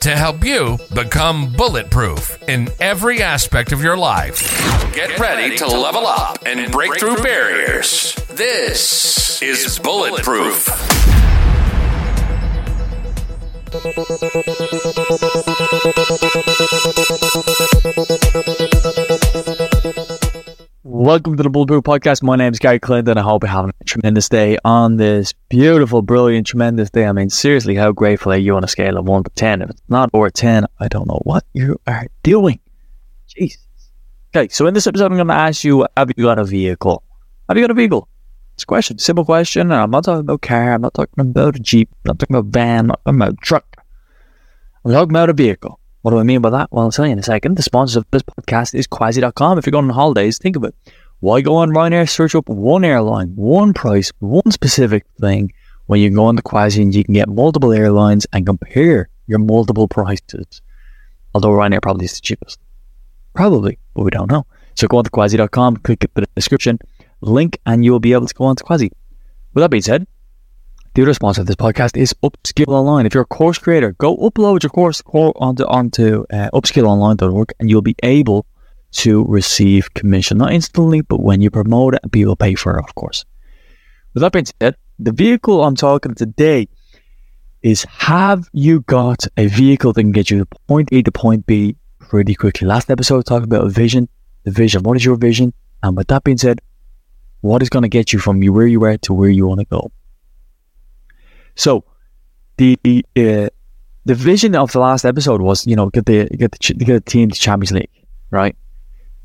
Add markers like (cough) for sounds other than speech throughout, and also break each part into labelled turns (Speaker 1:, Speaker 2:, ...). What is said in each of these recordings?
Speaker 1: to help you become bulletproof in every aspect of your life. Get ready to level up and break through barriers. This is Bulletproof.
Speaker 2: Welcome to the Bulletproof Podcast. My name is Gary Clinton. I hope you're having a tremendous day on this beautiful, brilliant, tremendous day. I mean, seriously, how grateful are you on a scale of 1 to 10? If it's not over 10, I don't know what you are doing. Jesus. Okay, so in this episode, I'm going to ask you Have you got a vehicle? Have you got a vehicle? It's a question, simple question. I'm not talking about car, I'm not talking about a Jeep, I'm not talking about van, I'm not talking about a truck. I'm talking about a vehicle. What do I mean by that? Well, I'll tell you in a second. The sponsor of this podcast is Quasi.com. If you're going on holidays, think of it. Why go on Ryanair, search up one airline, one price, one specific thing, when you go on the Quasi and you can get multiple airlines and compare your multiple prices? Although Ryanair probably is the cheapest. Probably, but we don't know. So go on to Quasi.com, click the description link, and you will be able to go on to Quasi. With that being said, the other sponsor of this podcast is Upskill Online. If you're a course creator, go upload your course onto onto uh, upskillonline.org and you'll be able to receive commission. Not instantly, but when you promote it, people pay for it, of course. With that being said, the vehicle I'm talking today is have you got a vehicle that can get you to point A to point B pretty quickly? Last episode talked about vision, the vision. What is your vision? And with that being said, what is going to get you from where you are to where you want to go? So the uh, the vision of the last episode was, you know, get the get the, get the team to Champions League, right?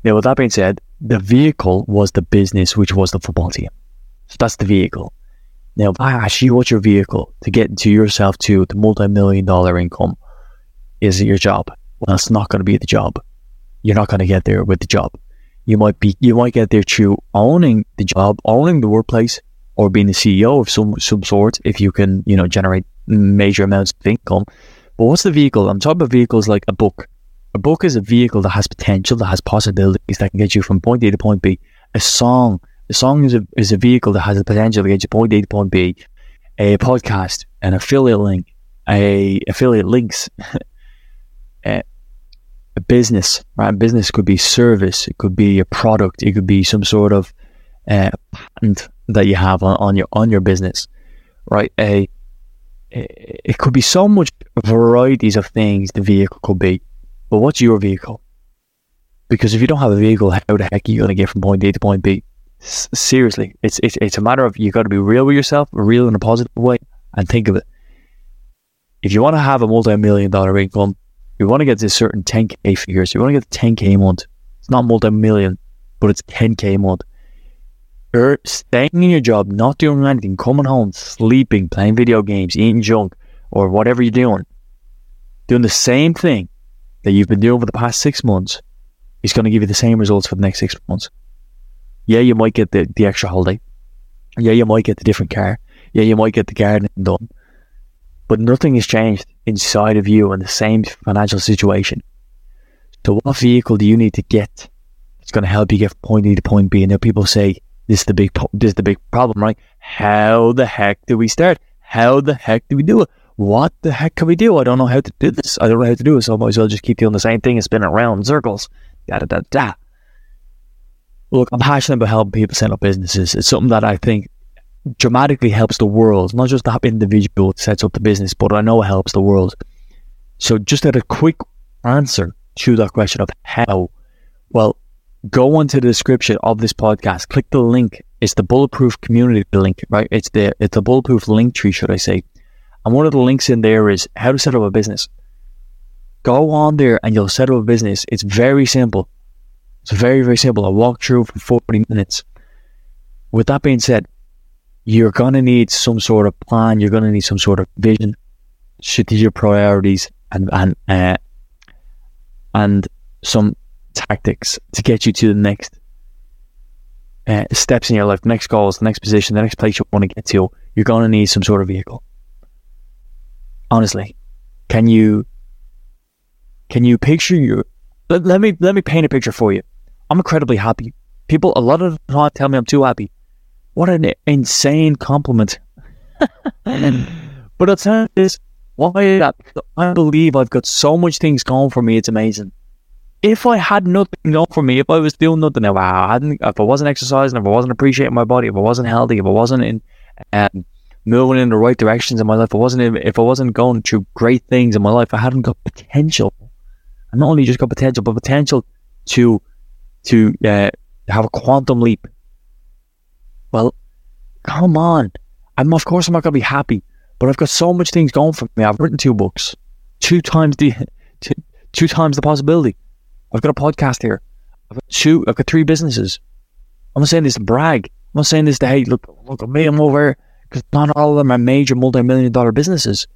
Speaker 2: Now, with that being said, the vehicle was the business, which was the football team. So that's the vehicle. Now, if I you what's your vehicle to get to yourself to the multi-million dollar income, is it your job? Well, it's not going to be the job. You're not going to get there with the job. You might be, you might get there through owning the job, owning the workplace, or being the CEO of some some sort if you can, you know, generate major amounts of income. But what's the vehicle? I'm talking about vehicles like a book. A book is a vehicle that has potential, that has possibilities, that can get you from point A to point B. A song, a song is a is a vehicle that has the potential to get you point A to point B. A podcast, an affiliate link, a affiliate links, (laughs) a, a business, right? A business could be service, it could be a product, it could be some sort of uh, patent that you have on, on your on your business, right? A, it could be so much varieties of things the vehicle could be, but what's your vehicle? Because if you don't have a vehicle, how the heck are you going to get from point A to point B? Seriously, it's, it's it's a matter of you've got to be real with yourself, real in a positive way, and think of it. If you want to have a multi-million dollar income, you want to get to certain 10k figures. You want to get 10k a month. It's not multi-million, but it's 10k a month you're staying in your job, not doing anything, coming home, sleeping, playing video games, eating junk, or whatever you're doing, doing the same thing that you've been doing for the past six months is going to give you the same results for the next six months. Yeah, you might get the, the extra holiday. Yeah, you might get the different car. Yeah, you might get the gardening done. But nothing has changed inside of you in the same financial situation. So what vehicle do you need to get that's going to help you get from point A to point B? And now people say, this is the big this is the big problem, right? How the heck do we start? How the heck do we do it? What the heck can we do? I don't know how to do this. I don't know how to do it, so I might as well just keep doing the same thing and spinning around in circles. Da da da da. Look, I'm passionate about helping people set up businesses. It's something that I think dramatically helps the world, not just the individual sets up the business, but I know it helps the world. So just at a quick answer to that question of how, well, go into the description of this podcast, click the link. It's the bulletproof community link, right? It's the it's the bulletproof link tree, should I say? And one of the links in there is how to set up a business. Go on there and you'll set up a business. It's very simple. It's very, very simple. I'll walk through for 40 minutes. With that being said, you're going to need some sort of plan. You're going to need some sort of vision, strategic priorities, and, and, uh, and some tactics to get you to the next uh, steps in your life, next goals, the next position, the next place you want to get to, you're going to need some sort of vehicle. Honestly, can you can you picture you? Let, let me let me paint a picture for you. I'm incredibly happy. People a lot of the time tell me I'm too happy. What an insane compliment. (laughs) but I'll tell you this: why that? I believe I've got so much things going for me. It's amazing if I had nothing going for me, if I was doing nothing, if I hadn't, if I wasn't exercising, if I wasn't appreciating my body, if I wasn't healthy, if I wasn't in um, moving in the right directions in my life, if I wasn't, if I wasn't going through great things in my life, I hadn't got potential. And not only just got potential, but potential to to uh, have a quantum leap. Well, come on. I'm of course I'm not gonna be happy, but I've got so much things going for me. I've written two books, two times the (laughs) two, two times the possibility. I've got a podcast here. I've got two. I've got three businesses. I'm not saying this to brag. I'm not saying this to hey, look, look at me. I'm over because not all of them are major multi-million dollar businesses,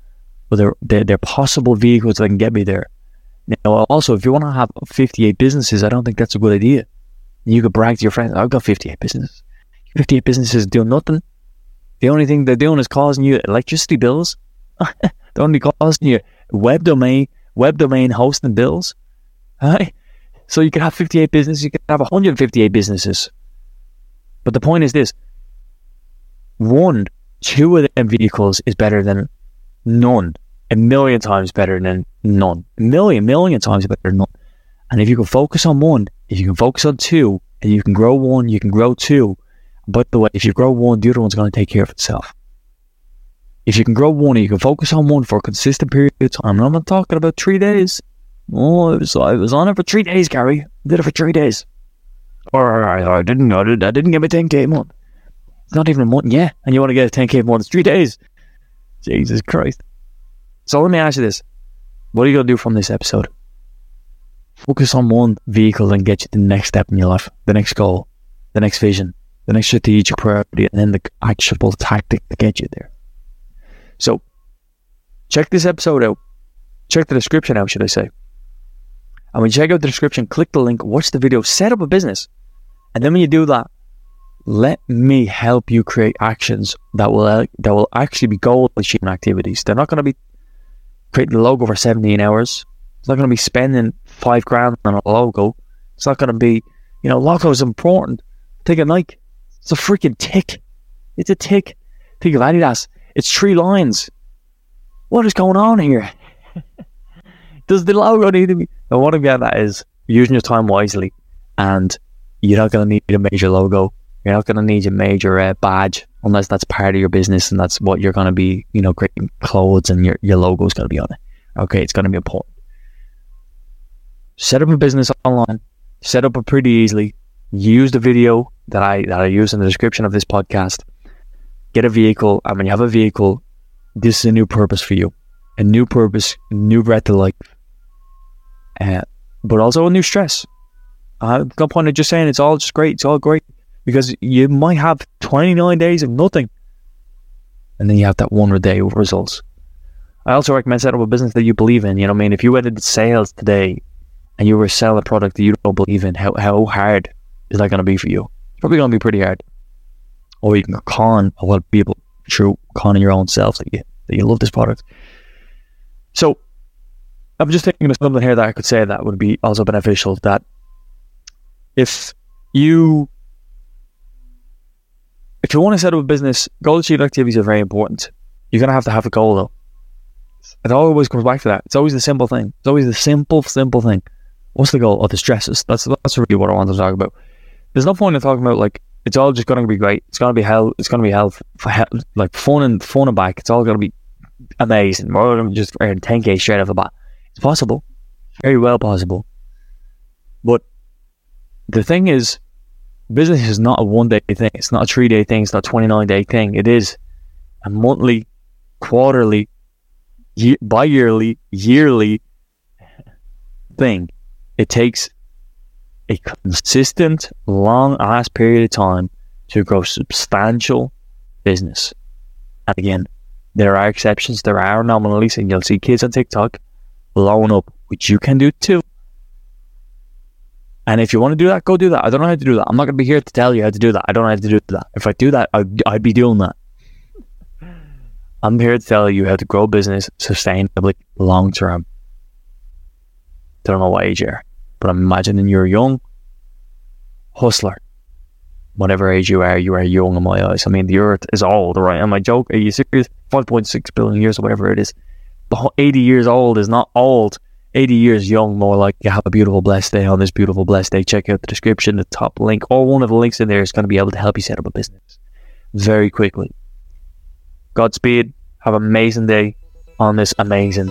Speaker 2: but they're, they're they're possible vehicles that can get me there. Now, also, if you want to have 58 businesses, I don't think that's a good idea. You could brag to your friends, I've got 58 businesses. 58 businesses doing nothing. The only thing they're doing is causing you electricity bills. (laughs) they're only causing you web domain, web domain hosting bills. Right? So you could have 58 businesses, you could have 158 businesses. But the point is this one, two of them vehicles is better than none. A million times better than none. A million, million times better than none. And if you can focus on one, if you can focus on two, and you can grow one, you can grow two. But the way, if you grow one, the other one's going to take care of itself. If you can grow one, you can focus on one for a consistent period of time. And I'm not talking about three days. Oh, I was I was on it for three days, Gary. Did it for three days. Or I, I didn't I, did, I didn't get my 10k month. It's not even a month, yeah. And you want to get a 10k more It's three days. Jesus Christ. So let me ask you this: What are you gonna do from this episode? Focus on one vehicle and get you the next step in your life, the next goal, the next vision, the next strategic priority, and then the actionable tactic to get you there. So, check this episode out. Check the description out, should I say? And when you check out the description, click the link, watch the video, set up a business. And then when you do that, let me help you create actions that will uh, that will actually be goal achieving activities. They're not going to be creating a logo for 17 hours. It's not going to be spending five grand on a logo. It's not going to be, you know, logo is important. Take a Nike. It's a freaking tick. It's a tick. Think of Adidas. It's three lines. What is going on here? (laughs) Does the logo need to be? And what I'm getting at is using your time wisely, and you're not going to need a major logo. You're not going to need a major uh, badge unless that's part of your business and that's what you're going to be, you know, creating clothes and your, your logo is going to be on it. Okay, it's going to be important. Set up a business online. Set up it pretty easily. Use the video that I that I use in the description of this podcast. Get a vehicle, and when you have a vehicle, this is a new purpose for you. A new purpose, new breath to life uh, but also a new stress. Uh, no point of just saying it's all just great, it's all great, because you might have 29 days of nothing, and then you have that one day of results. I also recommend setting up a business that you believe in. You know, what I mean, if you went into sales today and you were selling a product that you don't believe in, how how hard is that going to be for you? It's probably going to be pretty hard. Or you can con a lot of people through conning your own self that you that you love this product. So I'm just thinking of something here that I could say that would be also beneficial. That if you if you want to set up a business, goal achieving activities are very important. You're gonna have to have a goal though. It always comes back to that. It's always the simple thing. It's always the simple, simple thing. What's the goal? Oh, the stresses. That's that's really what I want to talk about. There's no point in talking about like it's all just going to be great. It's going to be hell. It's going to be hell, for hell like fun and fun and back. It's all going to be amazing. Going to just earn 10k straight off the bat. It's possible, very well possible. But the thing is, business is not a one day thing. It's not a three day thing. It's not a 29 day thing. It is a monthly, quarterly, year, bi yearly, yearly thing. It takes a consistent, long ass period of time to grow substantial business. And again, there are exceptions, there are anomalies, and you'll see kids on TikTok blowing up, which you can do too. And if you want to do that, go do that. I don't know how to do that. I'm not going to be here to tell you how to do that. I don't know how to do that. If I do that, I'd, I'd be doing that. I'm here to tell you how to grow business sustainably long term. I Don't know what age you are, but I'm imagining you're a young hustler. Whatever age you are, you are young in my eyes. I mean, the earth is old, right? Am I joking? Are you serious? 5.6 billion years or whatever it is. 80 years old is not old. 80 years young, more like you have a beautiful, blessed day on this beautiful, blessed day. Check out the description, the top link, or one of the links in there is going to be able to help you set up a business very quickly. Godspeed. Have an amazing day on this amazing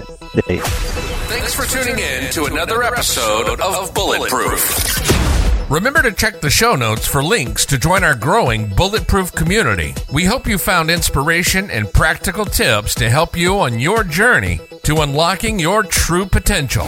Speaker 2: day.
Speaker 1: Thanks for tuning in to another episode of Bulletproof. Remember to check the show notes for links to join our growing Bulletproof community. We hope you found inspiration and practical tips to help you on your journey to unlocking your true potential.